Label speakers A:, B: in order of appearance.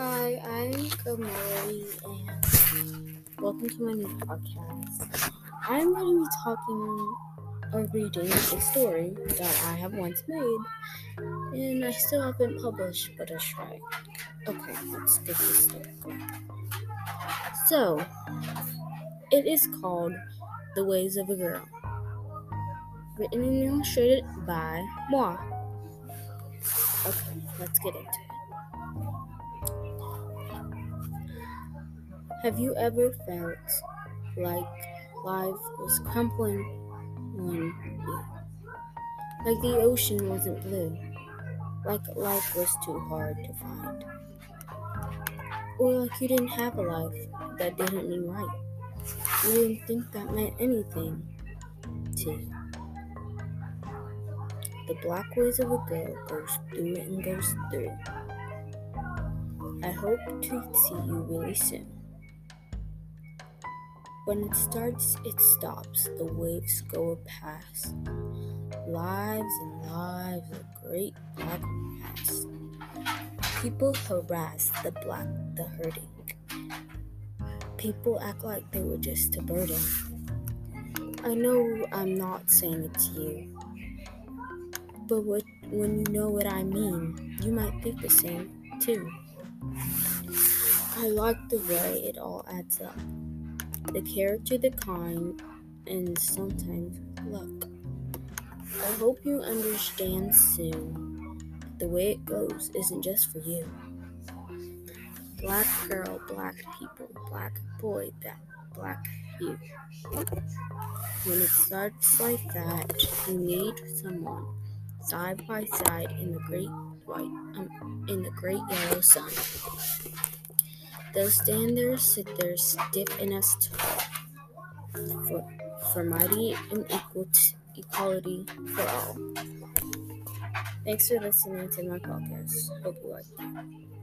A: I'm Gamori, and welcome to my new podcast. I'm going to be talking or reading a story that I have once made, and I still haven't published, but I tried. Okay, let's get this going. So, it is called The Ways of a Girl, written and illustrated by moi. Okay, let's get into it. Have you ever felt like life was crumbling on you? Like the ocean wasn't blue? Like life was too hard to find? Or like you didn't have a life that didn't mean right? You didn't think that meant anything to you? The black ways of a girl goes through and goes through. I hope to see you really soon. When it starts, it stops. The waves go past. Lives and lives of great black past. People harass the black, the hurting. People act like they were just a burden. I know I'm not saying it to you, but what, when you know what I mean, you might think the same too. I like the way it all adds up the character, the kind, and sometimes luck. I hope you understand soon. The way it goes isn't just for you. Black girl, black people, black boy, black you. When it starts like that, you need someone side by side in the great white, um, in the great yellow sun. They'll stand there, sit there, stiff tall, for, for mighty and equal t- equality for all. Thanks for listening to my podcast. Hope you like it.